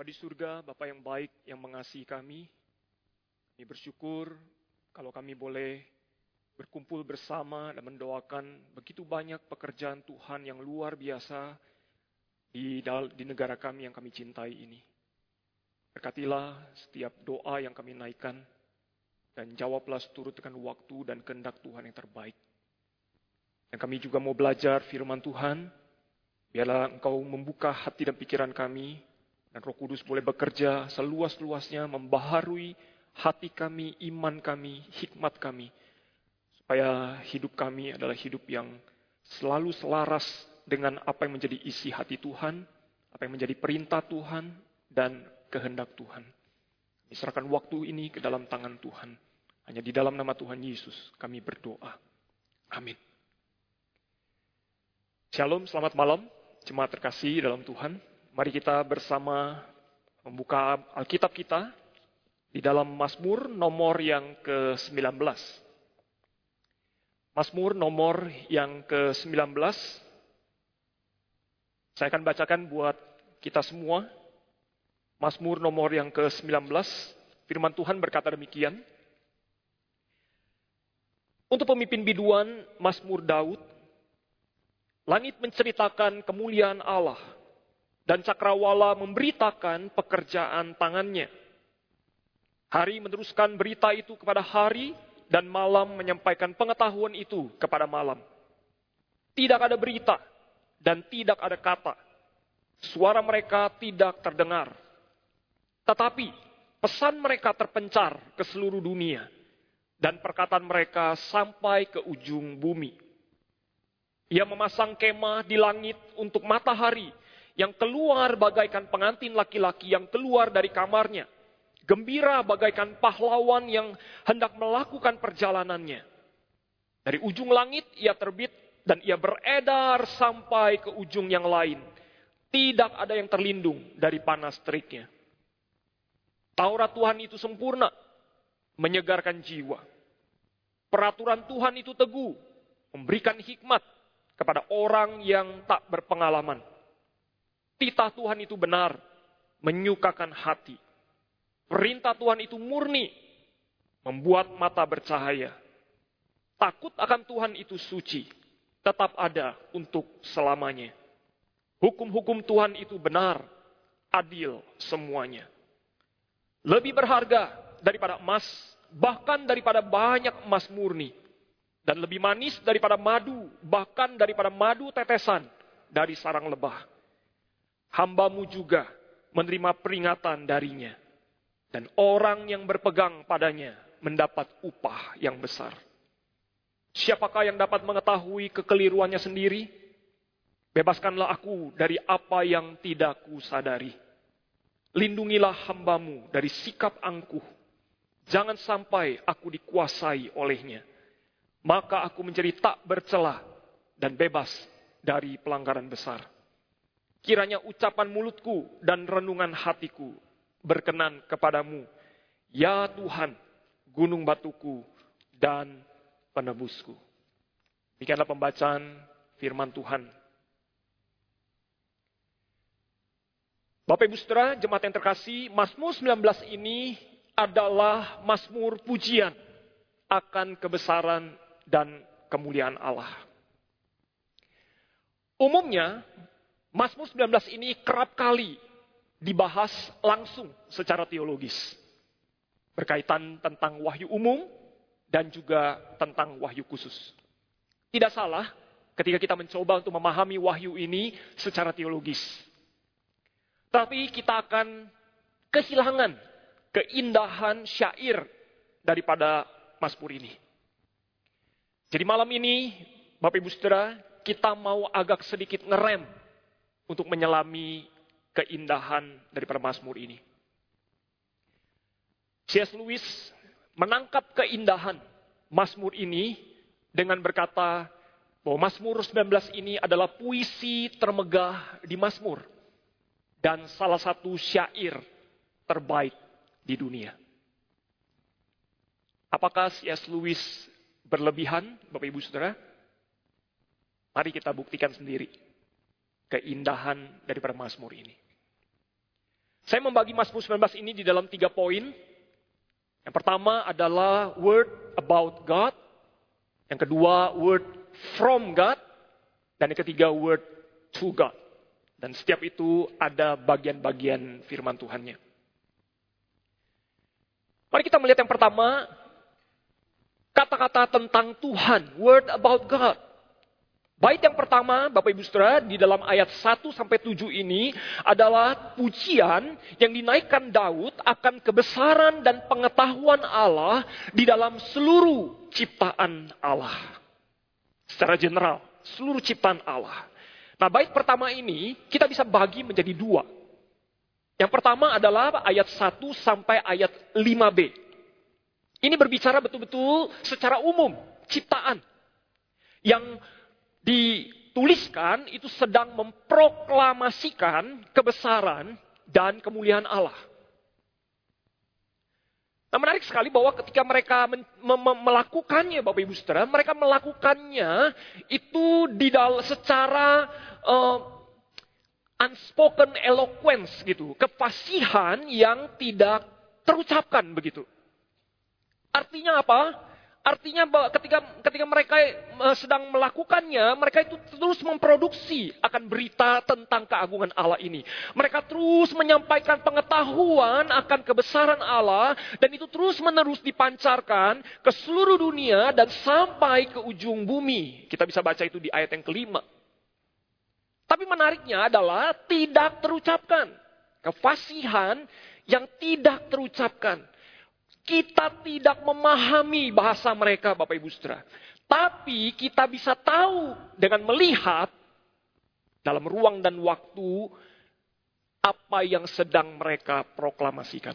Bapa di surga, Bapa yang baik yang mengasihi kami, kami bersyukur kalau kami boleh berkumpul bersama dan mendoakan begitu banyak pekerjaan Tuhan yang luar biasa di, di negara kami yang kami cintai ini. Berkatilah setiap doa yang kami naikkan dan jawablah seturut dengan waktu dan kehendak Tuhan yang terbaik. Dan kami juga mau belajar firman Tuhan, biarlah Engkau membuka hati dan pikiran kami, dan Roh Kudus boleh bekerja seluas-luasnya membaharui hati kami, iman kami, hikmat kami. Supaya hidup kami adalah hidup yang selalu selaras dengan apa yang menjadi isi hati Tuhan, apa yang menjadi perintah Tuhan, dan kehendak Tuhan. Diserahkan waktu ini ke dalam tangan Tuhan. Hanya di dalam nama Tuhan Yesus kami berdoa. Amin. Shalom, selamat malam. Jemaat terkasih dalam Tuhan. Mari kita bersama membuka Alkitab kita di dalam Mazmur nomor yang ke-19. Mazmur nomor yang ke-19. Saya akan bacakan buat kita semua. Mazmur nomor yang ke-19. Firman Tuhan berkata demikian. Untuk pemimpin biduan Mazmur Daud, langit menceritakan kemuliaan Allah dan cakrawala memberitakan pekerjaan tangannya. Hari meneruskan berita itu kepada hari, dan malam menyampaikan pengetahuan itu kepada malam. Tidak ada berita dan tidak ada kata. Suara mereka tidak terdengar. Tetapi pesan mereka terpencar ke seluruh dunia dan perkataan mereka sampai ke ujung bumi. Ia memasang kemah di langit untuk matahari yang keluar bagaikan pengantin laki-laki yang keluar dari kamarnya. Gembira bagaikan pahlawan yang hendak melakukan perjalanannya. Dari ujung langit ia terbit dan ia beredar sampai ke ujung yang lain. Tidak ada yang terlindung dari panas teriknya. Taurat Tuhan itu sempurna, menyegarkan jiwa. Peraturan Tuhan itu teguh, memberikan hikmat kepada orang yang tak berpengalaman. Titah Tuhan itu benar, menyukakan hati. Perintah Tuhan itu murni, membuat mata bercahaya. Takut akan Tuhan itu suci, tetap ada untuk selamanya. Hukum-hukum Tuhan itu benar, adil semuanya. Lebih berharga daripada emas, bahkan daripada banyak emas murni. Dan lebih manis daripada madu, bahkan daripada madu tetesan dari sarang lebah hambamu juga menerima peringatan darinya. Dan orang yang berpegang padanya mendapat upah yang besar. Siapakah yang dapat mengetahui kekeliruannya sendiri? Bebaskanlah aku dari apa yang tidak kusadari. Lindungilah hambamu dari sikap angkuh. Jangan sampai aku dikuasai olehnya. Maka aku menjadi tak bercelah dan bebas dari pelanggaran besar. Kiranya ucapan mulutku dan renungan hatiku berkenan kepadamu. Ya Tuhan, gunung batuku dan penebusku. Demikianlah pembacaan firman Tuhan. Bapak Ibu Saudara, jemaat yang terkasih, Mazmur 19 ini adalah Mazmur pujian akan kebesaran dan kemuliaan Allah. Umumnya, Mazmur 19 ini kerap kali dibahas langsung secara teologis. Berkaitan tentang wahyu umum dan juga tentang wahyu khusus. Tidak salah ketika kita mencoba untuk memahami wahyu ini secara teologis. Tapi kita akan kehilangan keindahan syair daripada Mazmur ini. Jadi malam ini, Bapak Ibu Saudara, kita mau agak sedikit ngerem untuk menyelami keindahan dari Mazmur ini. C.S. Lewis menangkap keindahan Mazmur ini dengan berkata bahwa Mazmur 19 ini adalah puisi termegah di Mazmur dan salah satu syair terbaik di dunia. Apakah C.S. Lewis berlebihan, Bapak Ibu Saudara? Mari kita buktikan sendiri keindahan daripada Mazmur ini. Saya membagi Mazmur 19 ini di dalam tiga poin. Yang pertama adalah word about God. Yang kedua word from God. Dan yang ketiga word to God. Dan setiap itu ada bagian-bagian firman Tuhannya. Mari kita melihat yang pertama, kata-kata tentang Tuhan, word about God. Bait yang pertama, Bapak Ibu Saudara, di dalam ayat 1 sampai 7 ini adalah pujian yang dinaikkan Daud akan kebesaran dan pengetahuan Allah di dalam seluruh ciptaan Allah. Secara general, seluruh ciptaan Allah. Nah, bait pertama ini kita bisa bagi menjadi dua. Yang pertama adalah ayat 1 sampai ayat 5b. Ini berbicara betul-betul secara umum, ciptaan. Yang dituliskan itu sedang memproklamasikan kebesaran dan kemuliaan Allah. Nah menarik sekali bahwa ketika mereka melakukannya Bapak Ibu Saudara, mereka melakukannya itu di secara uh, unspoken eloquence gitu, kefasihan yang tidak terucapkan begitu. Artinya apa? Artinya ketika ketika mereka eh, sedang melakukannya, mereka itu terus memproduksi akan berita tentang keagungan Allah ini. Mereka terus menyampaikan pengetahuan akan kebesaran Allah dan itu terus-menerus dipancarkan ke seluruh dunia dan sampai ke ujung bumi. Kita bisa baca itu di ayat yang kelima. Tapi menariknya adalah tidak terucapkan. Kefasihan yang tidak terucapkan. Kita tidak memahami bahasa mereka, Bapak Ibu Saudara. Tapi kita bisa tahu dengan melihat dalam ruang dan waktu apa yang sedang mereka proklamasikan.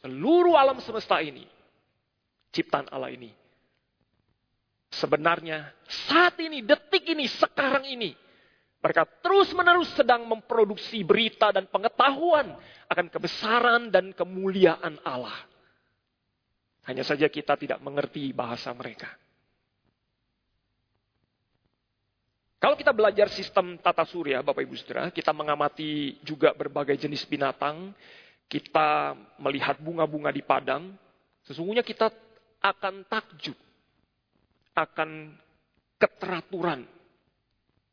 Seluruh alam semesta ini, ciptaan Allah ini, sebenarnya saat ini, detik ini, sekarang ini, mereka terus-menerus sedang memproduksi berita dan pengetahuan akan kebesaran dan kemuliaan Allah. Hanya saja kita tidak mengerti bahasa mereka. Kalau kita belajar sistem tata surya, Bapak Ibu Saudara, kita mengamati juga berbagai jenis binatang, kita melihat bunga-bunga di padang, sesungguhnya kita akan takjub akan keteraturan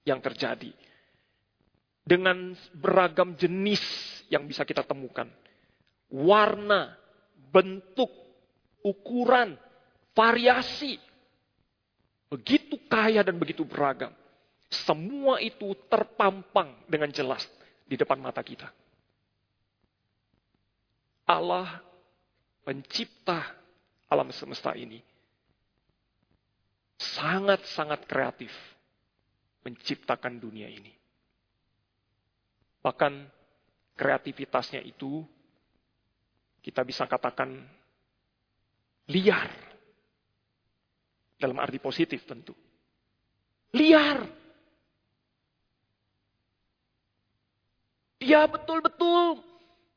yang terjadi. Dengan beragam jenis yang bisa kita temukan. Warna, bentuk, ukuran, variasi. Begitu kaya dan begitu beragam. Semua itu terpampang dengan jelas di depan mata kita. Allah pencipta alam semesta ini sangat-sangat kreatif menciptakan dunia ini. Bahkan kreativitasnya itu kita bisa katakan liar. Dalam arti positif tentu. Liar. Dia betul-betul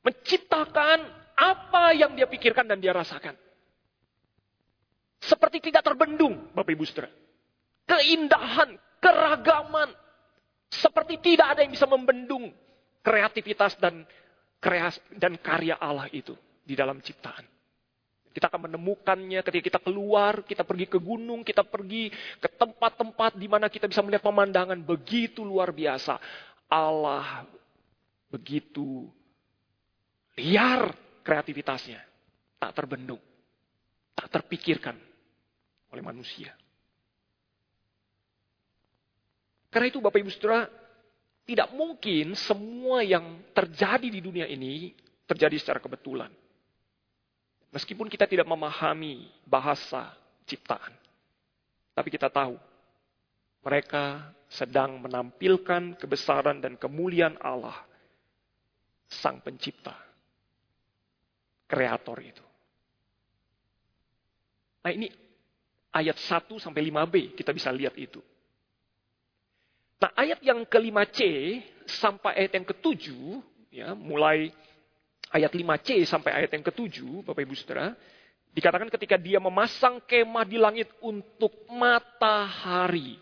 menciptakan apa yang dia pikirkan dan dia rasakan. Seperti tidak terbendung, Bapak Ibu Saudara. Keindahan, keragaman. Seperti tidak ada yang bisa membendung kreativitas dan kreas dan karya Allah itu di dalam ciptaan. Kita akan menemukannya ketika kita keluar, kita pergi ke gunung, kita pergi ke tempat-tempat di mana kita bisa melihat pemandangan begitu luar biasa. Allah begitu liar kreativitasnya, tak terbendung, tak terpikirkan oleh manusia. Karena itu Bapak Ibu Saudara, tidak mungkin semua yang terjadi di dunia ini terjadi secara kebetulan. Meskipun kita tidak memahami bahasa ciptaan. Tapi kita tahu, mereka sedang menampilkan kebesaran dan kemuliaan Allah, Sang Pencipta, Kreator itu. Nah ini ayat 1 sampai 5b kita bisa lihat itu. Nah ayat yang kelima C sampai ayat yang ketujuh, ya, mulai ayat 5C sampai ayat yang ketujuh, Bapak Ibu Saudara, dikatakan ketika dia memasang kemah di langit untuk matahari.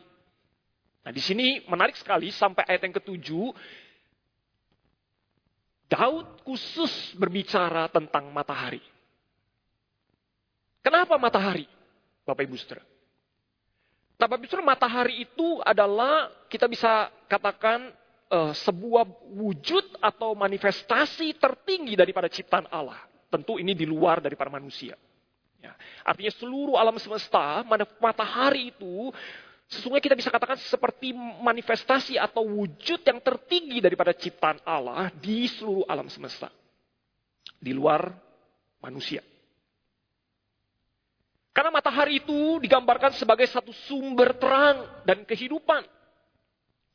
Nah di sini menarik sekali sampai ayat yang ketujuh, Daud khusus berbicara tentang matahari. Kenapa matahari? Bapak Ibu Saudara. Nah, Bapak Ibu matahari itu adalah kita bisa katakan uh, sebuah wujud atau manifestasi tertinggi daripada ciptaan Allah. Tentu ini di luar daripada manusia. Ya. Artinya seluruh alam semesta, matahari itu Sesungguhnya kita bisa katakan seperti manifestasi atau wujud yang tertinggi daripada ciptaan Allah di seluruh alam semesta. Di luar manusia. Karena matahari itu digambarkan sebagai satu sumber terang dan kehidupan.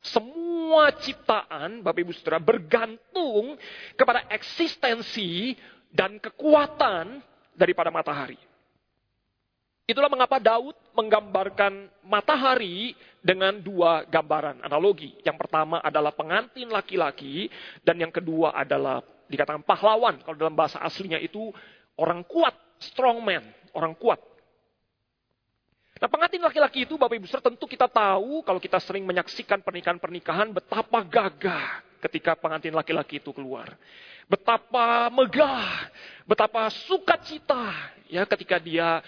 Semua ciptaan, Bapak Ibu Saudara, bergantung kepada eksistensi dan kekuatan daripada matahari. Itulah mengapa Daud menggambarkan matahari dengan dua gambaran analogi. Yang pertama adalah pengantin laki-laki dan yang kedua adalah dikatakan pahlawan. Kalau dalam bahasa aslinya itu orang kuat, strong man, orang kuat. Nah pengantin laki-laki itu Bapak Ibu Saudara tentu kita tahu kalau kita sering menyaksikan pernikahan-pernikahan betapa gagah ketika pengantin laki-laki itu keluar. Betapa megah, betapa sukacita ya ketika dia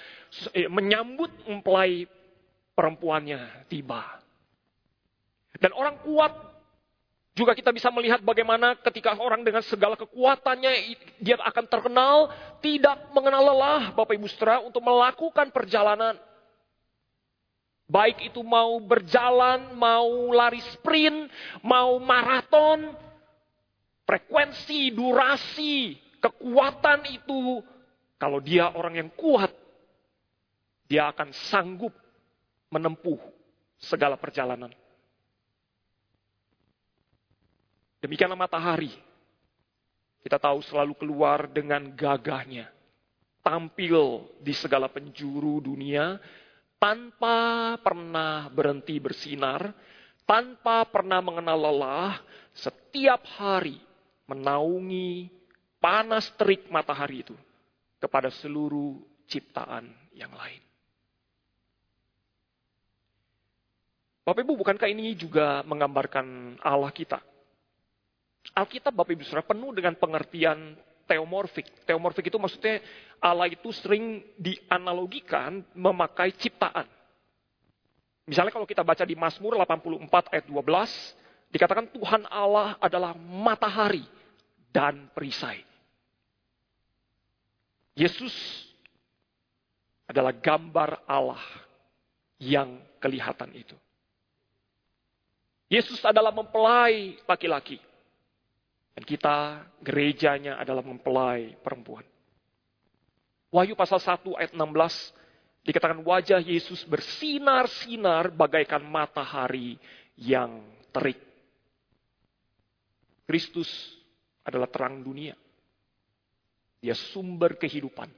eh, menyambut mempelai perempuannya tiba. Dan orang kuat juga kita bisa melihat bagaimana ketika orang dengan segala kekuatannya dia akan terkenal tidak mengenal lelah Bapak Ibu Saudara untuk melakukan perjalanan. Baik itu mau berjalan, mau lari sprint, mau maraton, frekuensi, durasi, kekuatan itu, kalau dia orang yang kuat, dia akan sanggup menempuh segala perjalanan. Demikianlah matahari. Kita tahu selalu keluar dengan gagahnya. Tampil di segala penjuru dunia tanpa pernah berhenti bersinar, tanpa pernah mengenal lelah, setiap hari menaungi panas terik matahari itu kepada seluruh ciptaan yang lain. Bapak Ibu, bukankah ini juga menggambarkan Allah kita? Alkitab Bapak Ibu Saudara penuh dengan pengertian teomorfik. Teomorfik itu maksudnya Allah itu sering dianalogikan memakai ciptaan. Misalnya kalau kita baca di Mazmur 84 ayat 12, dikatakan Tuhan Allah adalah matahari dan perisai. Yesus adalah gambar Allah yang kelihatan itu. Yesus adalah mempelai laki-laki. Dan kita gerejanya adalah mempelai perempuan. Wahyu pasal 1 ayat 16 dikatakan wajah Yesus bersinar-sinar bagaikan matahari yang terik. Kristus adalah terang dunia. Dia sumber kehidupan.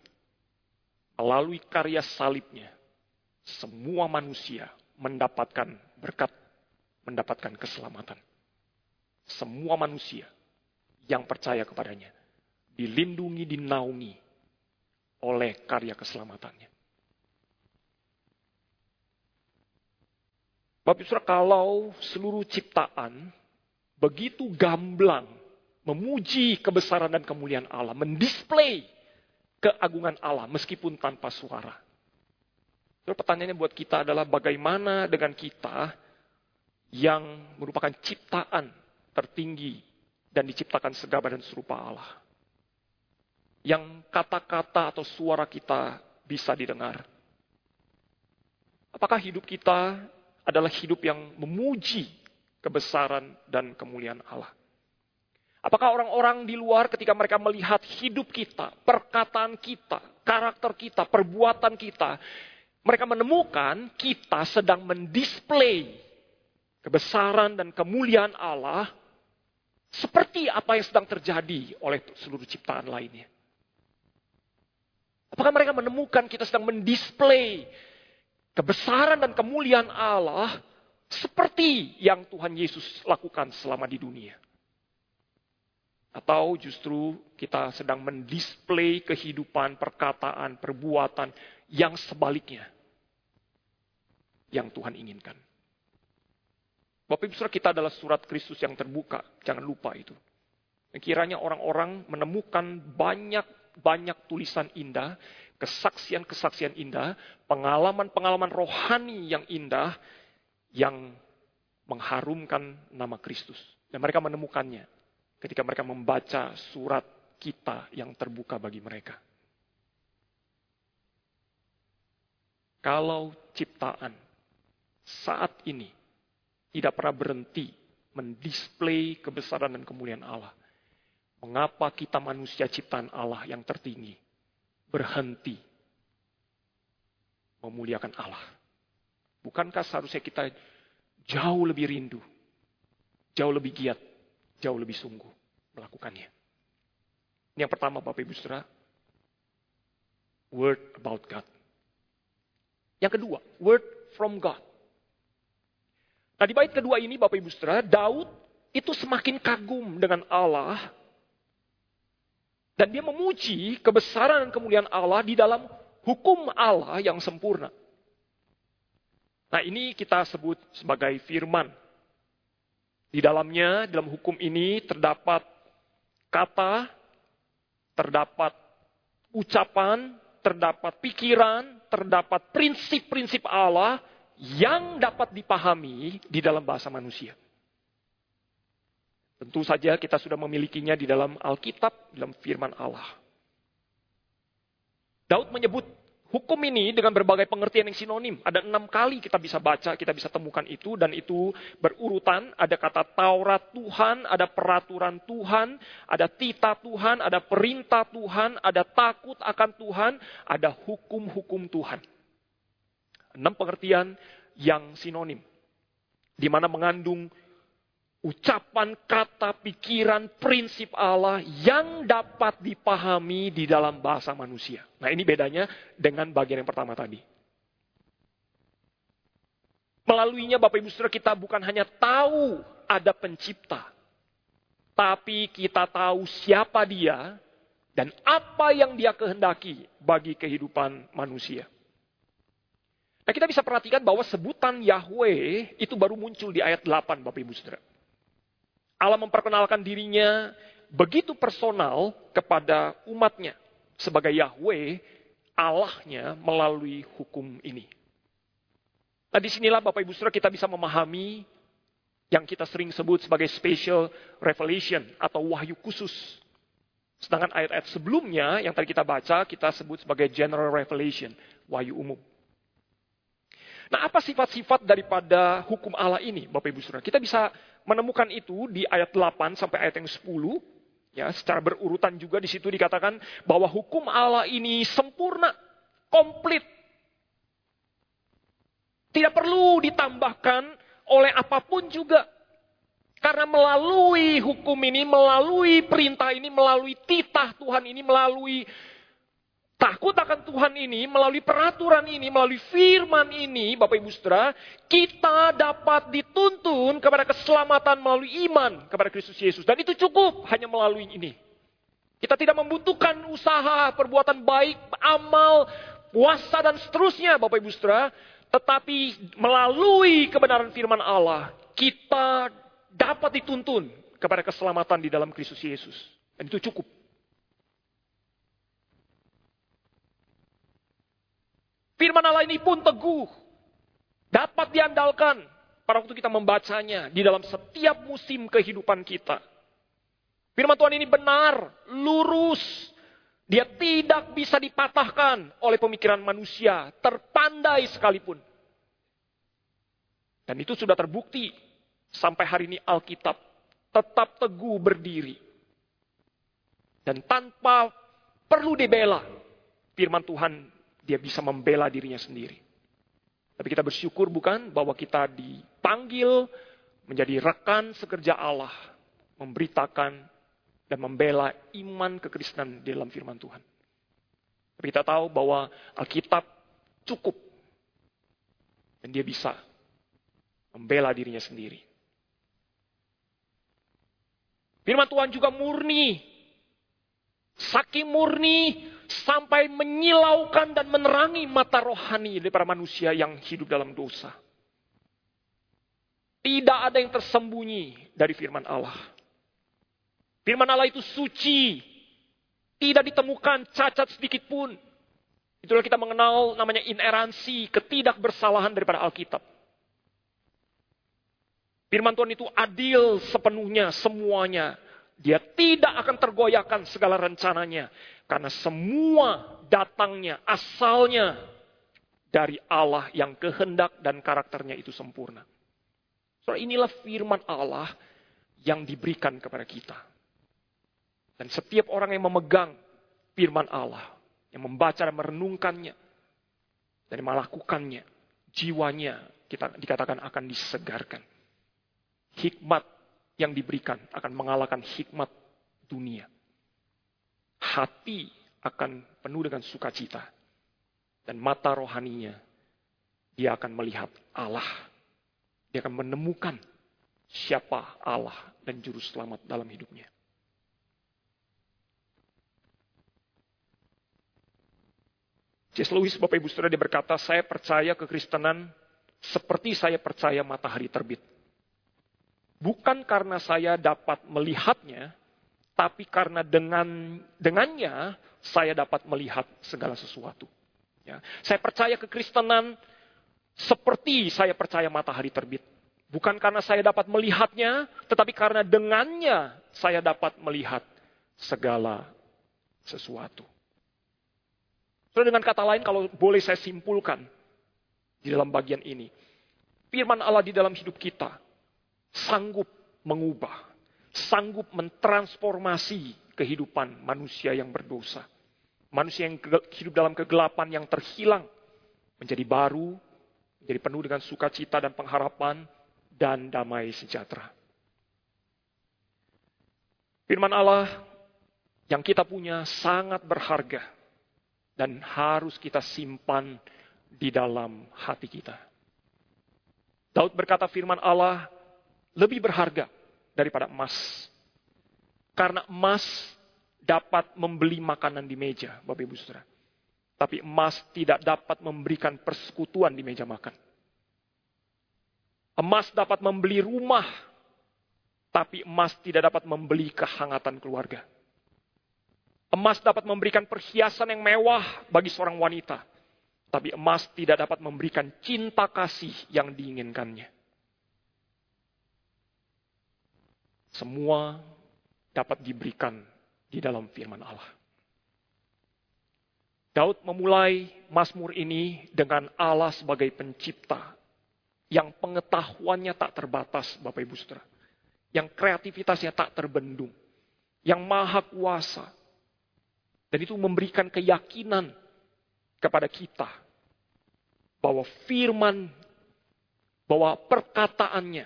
Melalui karya salibnya, semua manusia mendapatkan berkat, mendapatkan keselamatan. Semua manusia yang percaya kepadanya dilindungi, dinaungi oleh karya keselamatannya. Bapak Ibu kalau seluruh ciptaan begitu gamblang memuji kebesaran dan kemuliaan Allah, mendisplay keagungan Allah meskipun tanpa suara. Terus pertanyaannya buat kita adalah bagaimana dengan kita yang merupakan ciptaan tertinggi dan diciptakan segala dan serupa Allah. Yang kata-kata atau suara kita bisa didengar. Apakah hidup kita adalah hidup yang memuji kebesaran dan kemuliaan Allah? Apakah orang-orang di luar ketika mereka melihat hidup kita, perkataan kita, karakter kita, perbuatan kita, mereka menemukan kita sedang mendisplay kebesaran dan kemuliaan Allah seperti apa yang sedang terjadi oleh seluruh ciptaan lainnya. Apakah mereka menemukan kita sedang mendisplay kebesaran dan kemuliaan Allah seperti yang Tuhan Yesus lakukan selama di dunia? Atau justru kita sedang mendisplay kehidupan, perkataan, perbuatan yang sebaliknya. Yang Tuhan inginkan. Bapak Ibu Saudara kita adalah surat Kristus yang terbuka. Jangan lupa itu. Dan kiranya orang-orang menemukan banyak-banyak tulisan indah, kesaksian-kesaksian indah, pengalaman-pengalaman rohani yang indah, yang mengharumkan nama Kristus. Dan mereka menemukannya ketika mereka membaca surat kita yang terbuka bagi mereka. Kalau ciptaan saat ini tidak pernah berhenti mendisplay kebesaran dan kemuliaan Allah, mengapa kita manusia ciptaan Allah yang tertinggi berhenti memuliakan Allah? Bukankah seharusnya kita jauh lebih rindu, jauh lebih giat, jauh lebih sungguh melakukannya. Ini yang pertama Bapak Ibu Saudara, word about God. Yang kedua, word from God. Nah di bait kedua ini Bapak Ibu Saudara, Daud itu semakin kagum dengan Allah dan dia memuji kebesaran dan kemuliaan Allah di dalam hukum Allah yang sempurna. Nah ini kita sebut sebagai firman. Di dalamnya, dalam hukum ini terdapat kata, terdapat ucapan, terdapat pikiran, terdapat prinsip-prinsip Allah yang dapat dipahami di dalam bahasa manusia. Tentu saja kita sudah memilikinya di dalam Alkitab, dalam firman Allah. Daud menyebut Hukum ini dengan berbagai pengertian yang sinonim. Ada enam kali kita bisa baca, kita bisa temukan itu. Dan itu berurutan. Ada kata Taurat Tuhan, ada peraturan Tuhan, ada tita Tuhan, ada perintah Tuhan, ada takut akan Tuhan, ada hukum-hukum Tuhan. Enam pengertian yang sinonim. Di mana mengandung ucapan, kata, pikiran, prinsip Allah yang dapat dipahami di dalam bahasa manusia. Nah, ini bedanya dengan bagian yang pertama tadi. Melaluinya Bapak Ibu Saudara kita bukan hanya tahu ada pencipta, tapi kita tahu siapa dia dan apa yang dia kehendaki bagi kehidupan manusia. Nah, kita bisa perhatikan bahwa sebutan Yahweh itu baru muncul di ayat 8 Bapak Ibu Saudara. Allah memperkenalkan dirinya begitu personal kepada umatnya sebagai Yahweh, Allahnya melalui hukum ini. Nah di sinilah Bapak Ibu Saudara kita bisa memahami yang kita sering sebut sebagai special revelation atau wahyu khusus. Sedangkan ayat-ayat sebelumnya yang tadi kita baca kita sebut sebagai general revelation, wahyu umum. Nah apa sifat-sifat daripada hukum Allah ini Bapak Ibu Saudara? Kita bisa menemukan itu di ayat 8 sampai ayat yang 10. Ya, secara berurutan juga di situ dikatakan bahwa hukum Allah ini sempurna, komplit. Tidak perlu ditambahkan oleh apa pun juga. Karena melalui hukum ini, melalui perintah ini, melalui titah Tuhan ini, melalui Takut akan Tuhan ini, melalui peraturan ini, melalui firman ini, Bapak Ibu Saudara, kita dapat dituntun kepada keselamatan melalui iman kepada Kristus Yesus. Dan itu cukup hanya melalui ini. Kita tidak membutuhkan usaha, perbuatan baik, amal, puasa, dan seterusnya, Bapak Ibu Saudara. Tetapi melalui kebenaran firman Allah, kita dapat dituntun kepada keselamatan di dalam Kristus Yesus. Dan itu cukup. Firman Allah ini pun teguh. Dapat diandalkan pada waktu kita membacanya di dalam setiap musim kehidupan kita. Firman Tuhan ini benar, lurus. Dia tidak bisa dipatahkan oleh pemikiran manusia, terpandai sekalipun. Dan itu sudah terbukti sampai hari ini Alkitab tetap teguh berdiri. Dan tanpa perlu dibela, firman Tuhan dia bisa membela dirinya sendiri. Tapi kita bersyukur bukan bahwa kita dipanggil menjadi rekan sekerja Allah, memberitakan dan membela iman kekristenan di dalam firman Tuhan. Tapi kita tahu bahwa Alkitab cukup dan dia bisa membela dirinya sendiri. Firman Tuhan juga murni. Saking murni sampai menyilaukan dan menerangi mata rohani dari para manusia yang hidup dalam dosa. Tidak ada yang tersembunyi dari firman Allah. Firman Allah itu suci. Tidak ditemukan cacat sedikit pun. Itulah kita mengenal namanya ineransi, ketidakbersalahan daripada Alkitab. Firman Tuhan itu adil sepenuhnya, semuanya. Dia tidak akan tergoyahkan segala rencananya. Karena semua datangnya, asalnya dari Allah yang kehendak dan karakternya itu sempurna. So, inilah firman Allah yang diberikan kepada kita. Dan setiap orang yang memegang firman Allah, yang membaca dan merenungkannya, dan melakukannya, jiwanya kita dikatakan akan disegarkan. Hikmat yang diberikan akan mengalahkan hikmat dunia. Hati akan penuh dengan sukacita. Dan mata rohaninya, dia akan melihat Allah. Dia akan menemukan siapa Allah dan juru selamat dalam hidupnya. C.S. Lewis, Bapak Ibu Saudara, dia berkata, saya percaya kekristenan seperti saya percaya matahari terbit. Bukan karena saya dapat melihatnya, tapi karena dengan dengannya saya dapat melihat segala sesuatu. Ya. Saya percaya kekristenan seperti saya percaya matahari terbit. Bukan karena saya dapat melihatnya, tetapi karena dengannya saya dapat melihat segala sesuatu. So, dengan kata lain, kalau boleh saya simpulkan di dalam bagian ini, firman Allah di dalam hidup kita sanggup mengubah, sanggup mentransformasi kehidupan manusia yang berdosa. Manusia yang hidup dalam kegelapan yang terhilang menjadi baru, menjadi penuh dengan sukacita dan pengharapan dan damai sejahtera. Firman Allah yang kita punya sangat berharga dan harus kita simpan di dalam hati kita. Daud berkata firman Allah lebih berharga daripada emas. Karena emas dapat membeli makanan di meja, Bapak Ibu Saudara. Tapi emas tidak dapat memberikan persekutuan di meja makan. Emas dapat membeli rumah, tapi emas tidak dapat membeli kehangatan keluarga. Emas dapat memberikan perhiasan yang mewah bagi seorang wanita. Tapi emas tidak dapat memberikan cinta kasih yang diinginkannya. Semua dapat diberikan di dalam firman Allah. Daud memulai Mazmur ini dengan Allah sebagai pencipta yang pengetahuannya tak terbatas, Bapak Ibu Saudara. Yang kreativitasnya tak terbendung. Yang maha kuasa, dan itu memberikan keyakinan kepada kita bahwa firman, bahwa perkataannya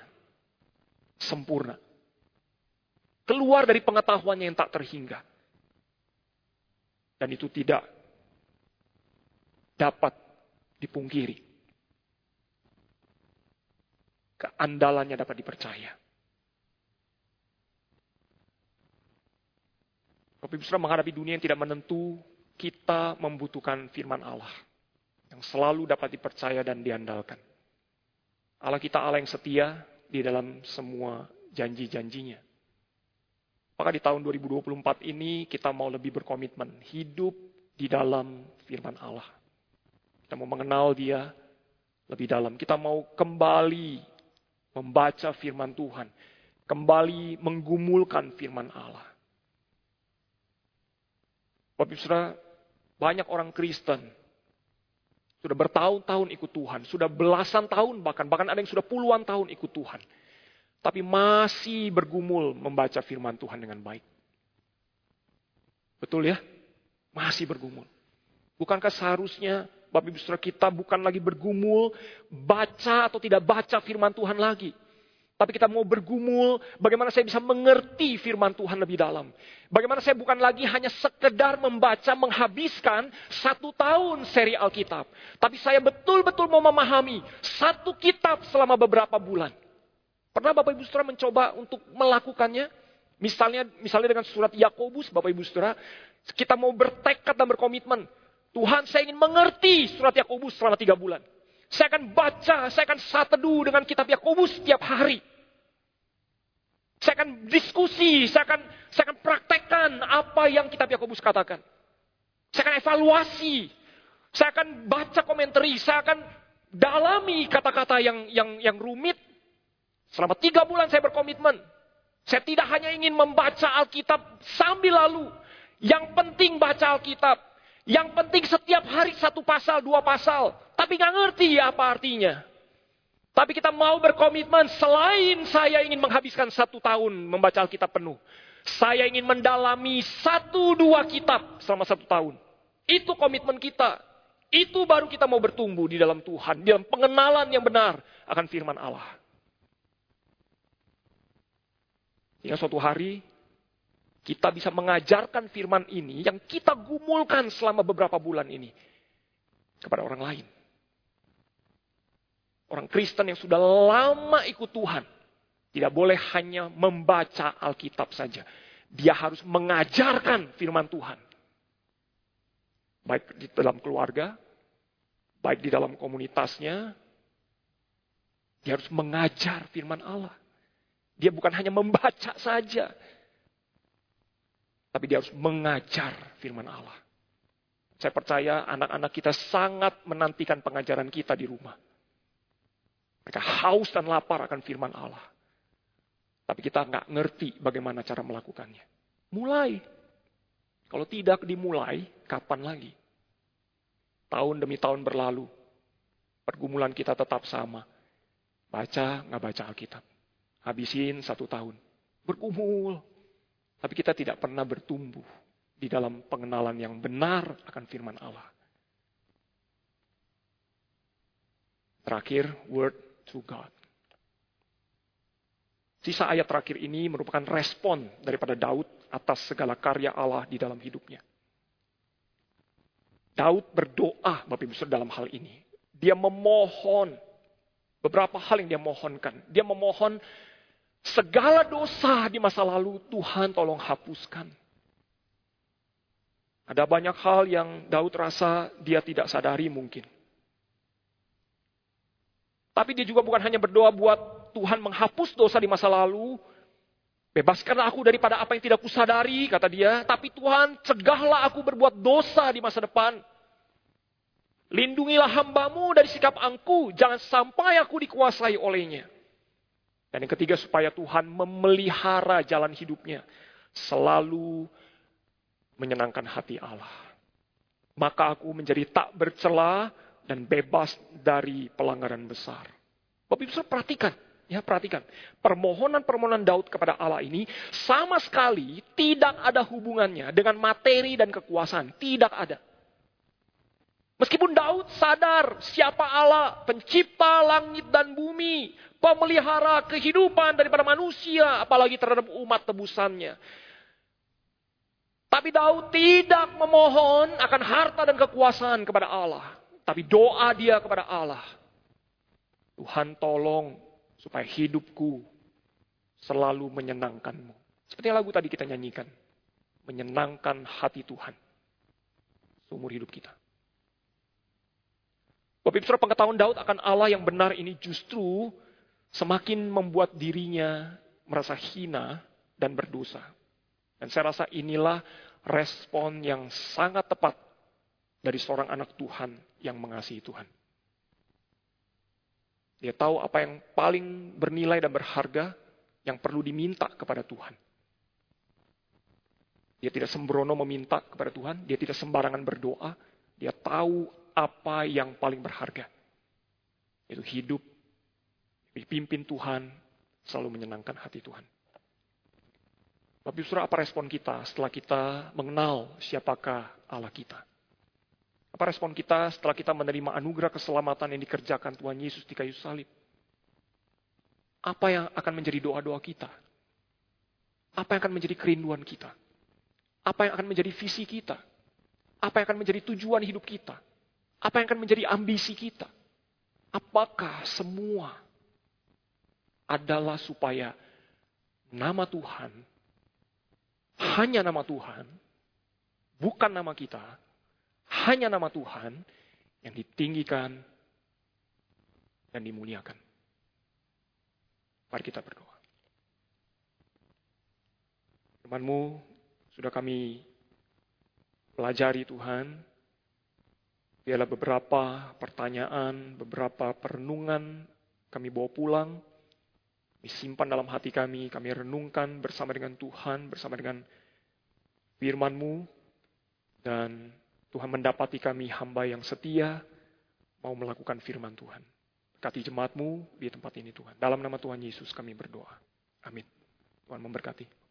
sempurna. Keluar dari pengetahuannya yang tak terhingga. Dan itu tidak dapat dipungkiri. Keandalannya dapat dipercaya. Ibu Saudara menghadapi dunia yang tidak menentu, kita membutuhkan firman Allah. Yang selalu dapat dipercaya dan diandalkan. Allah kita Allah yang setia di dalam semua janji-janjinya. Maka di tahun 2024 ini kita mau lebih berkomitmen hidup di dalam firman Allah. Kita mau mengenal dia lebih dalam. Kita mau kembali membaca firman Tuhan. Kembali menggumulkan firman Allah. Bapak Saudara, banyak orang Kristen sudah bertahun-tahun ikut Tuhan, sudah belasan tahun bahkan, bahkan ada yang sudah puluhan tahun ikut Tuhan. Tapi masih bergumul membaca firman Tuhan dengan baik. Betul ya? Masih bergumul. Bukankah seharusnya Bapak Ibu Saudara kita bukan lagi bergumul baca atau tidak baca firman Tuhan lagi. Tapi kita mau bergumul bagaimana saya bisa mengerti firman Tuhan lebih dalam. Bagaimana saya bukan lagi hanya sekedar membaca, menghabiskan satu tahun seri Alkitab. Tapi saya betul-betul mau memahami satu kitab selama beberapa bulan. Pernah Bapak Ibu Saudara mencoba untuk melakukannya? Misalnya misalnya dengan surat Yakobus, Bapak Ibu Saudara, kita mau bertekad dan berkomitmen. Tuhan saya ingin mengerti surat Yakobus selama tiga bulan. Saya akan baca, saya akan saat teduh dengan kitab Yakobus setiap hari. Saya akan diskusi, saya akan saya akan praktekkan apa yang kitab Yakobus katakan. Saya akan evaluasi, saya akan baca komentari, saya akan dalami kata-kata yang yang yang rumit. Selama tiga bulan saya berkomitmen. Saya tidak hanya ingin membaca Alkitab sambil lalu. Yang penting baca Alkitab. Yang penting setiap hari satu pasal, dua pasal. Tapi nggak ngerti apa artinya. Tapi kita mau berkomitmen selain saya ingin menghabiskan satu tahun membaca Alkitab penuh. Saya ingin mendalami satu dua kitab selama satu tahun. Itu komitmen kita. Itu baru kita mau bertumbuh di dalam Tuhan. Di dalam pengenalan yang benar akan firman Allah. Hingga suatu hari kita bisa mengajarkan firman ini yang kita gumulkan selama beberapa bulan ini kepada orang lain orang Kristen yang sudah lama ikut Tuhan, tidak boleh hanya membaca Alkitab saja. Dia harus mengajarkan firman Tuhan. Baik di dalam keluarga, baik di dalam komunitasnya, dia harus mengajar firman Allah. Dia bukan hanya membaca saja, tapi dia harus mengajar firman Allah. Saya percaya anak-anak kita sangat menantikan pengajaran kita di rumah. Mereka haus dan lapar akan firman Allah. Tapi kita nggak ngerti bagaimana cara melakukannya. Mulai. Kalau tidak dimulai, kapan lagi? Tahun demi tahun berlalu. Pergumulan kita tetap sama. Baca, nggak baca Alkitab. Habisin satu tahun. Bergumul. Tapi kita tidak pernah bertumbuh di dalam pengenalan yang benar akan firman Allah. Terakhir, word to God. Sisa ayat terakhir ini merupakan respon daripada Daud atas segala karya Allah di dalam hidupnya. Daud berdoa, Bapak Ibu dalam hal ini. Dia memohon beberapa hal yang dia mohonkan. Dia memohon segala dosa di masa lalu Tuhan tolong hapuskan. Ada banyak hal yang Daud rasa dia tidak sadari mungkin. Tapi dia juga bukan hanya berdoa buat Tuhan menghapus dosa di masa lalu. Bebaskanlah aku daripada apa yang tidak kusadari, kata dia. Tapi Tuhan, cegahlah aku berbuat dosa di masa depan. Lindungilah hambamu dari sikap angku. Jangan sampai aku dikuasai olehnya. Dan yang ketiga, supaya Tuhan memelihara jalan hidupnya. Selalu menyenangkan hati Allah. Maka aku menjadi tak bercela dan bebas dari pelanggaran besar. Bapak Ibu perhatikan, ya perhatikan. Permohonan-permohonan Daud kepada Allah ini sama sekali tidak ada hubungannya dengan materi dan kekuasaan. Tidak ada. Meskipun Daud sadar siapa Allah, pencipta langit dan bumi, pemelihara kehidupan daripada manusia, apalagi terhadap umat tebusannya. Tapi Daud tidak memohon akan harta dan kekuasaan kepada Allah. Tapi doa dia kepada Allah. Tuhan tolong supaya hidupku selalu menyenangkanmu. Seperti lagu tadi kita nyanyikan. Menyenangkan hati Tuhan. Seumur hidup kita. Bapak Ibu pengetahuan Daud akan Allah yang benar ini justru semakin membuat dirinya merasa hina dan berdosa. Dan saya rasa inilah respon yang sangat tepat dari seorang anak Tuhan yang mengasihi Tuhan. Dia tahu apa yang paling bernilai dan berharga yang perlu diminta kepada Tuhan. Dia tidak sembrono meminta kepada Tuhan, dia tidak sembarangan berdoa, dia tahu apa yang paling berharga. Itu hidup dipimpin Tuhan, selalu menyenangkan hati Tuhan. Tapi surah apa respon kita setelah kita mengenal siapakah Allah kita? Apa respon kita setelah kita menerima anugerah keselamatan yang dikerjakan Tuhan Yesus di kayu salib? Apa yang akan menjadi doa-doa kita? Apa yang akan menjadi kerinduan kita? Apa yang akan menjadi visi kita? Apa yang akan menjadi tujuan hidup kita? Apa yang akan menjadi ambisi kita? Apakah semua adalah supaya nama Tuhan, hanya nama Tuhan, bukan nama kita, hanya nama Tuhan yang ditinggikan dan dimuliakan. Mari kita berdoa. Firman-Mu sudah kami pelajari Tuhan. Biarlah beberapa pertanyaan, beberapa perenungan kami bawa pulang, disimpan dalam hati kami, kami renungkan bersama dengan Tuhan, bersama dengan firman-Mu, dan Tuhan mendapati kami hamba yang setia, mau melakukan firman Tuhan. Berkati jemaat-Mu di tempat ini Tuhan. Dalam nama Tuhan Yesus kami berdoa. Amin. Tuhan memberkati.